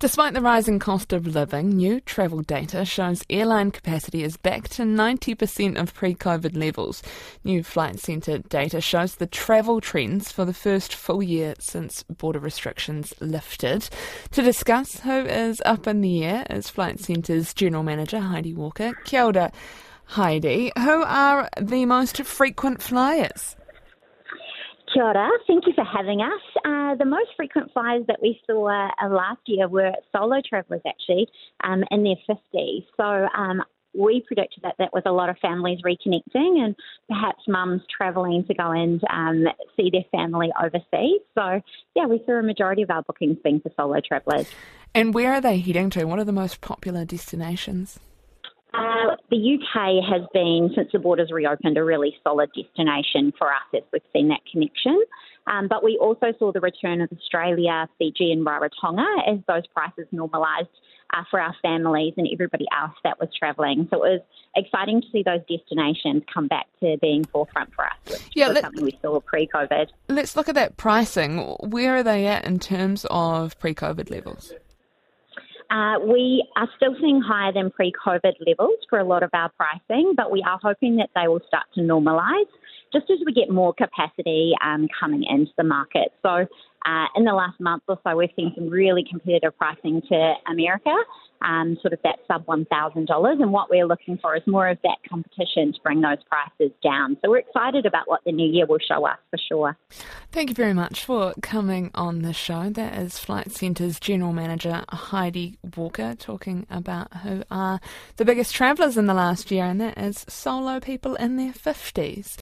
Despite the rising cost of living, new travel data shows airline capacity is back to 90% of pre COVID levels. New Flight Centre data shows the travel trends for the first full year since border restrictions lifted. To discuss who is up in the air is Flight Centre's General Manager Heidi Walker. Kia ora, Heidi. Who are the most frequent flyers? Kia. Thank you for having us. Uh, the most frequent flyers that we saw uh, last year were solo travellers, actually, um, in their 50s. So um, we predicted that that was a lot of families reconnecting and perhaps mums travelling to go and um, see their family overseas. So, yeah, we saw a majority of our bookings being for solo travellers. And where are they heading to? What are the most popular destinations? Uh, the UK has been, since the borders reopened, a really solid destination for us as we've seen that connection. Um, but we also saw the return of Australia, Fiji, and Rarotonga as those prices normalised uh, for our families and everybody else that was travelling. So it was exciting to see those destinations come back to being forefront for us, which yeah, was something we saw pre-COVID. Let's look at that pricing. Where are they at in terms of pre-COVID levels? Uh, we are still seeing higher than pre COVID levels for a lot of our pricing, but we are hoping that they will start to normalise just as we get more capacity um, coming into the market. So uh, in the last month or so, we've seen some really competitive pricing to America, um, sort of that sub $1,000. And what we're looking for is more of that competition to bring those prices down. So we're excited about what the new year will show us for sure. Thank you very much for coming on the show. That is Flight Centre's General Manager Heidi Walker talking about who are the biggest travellers in the last year, and that is solo people in their 50s.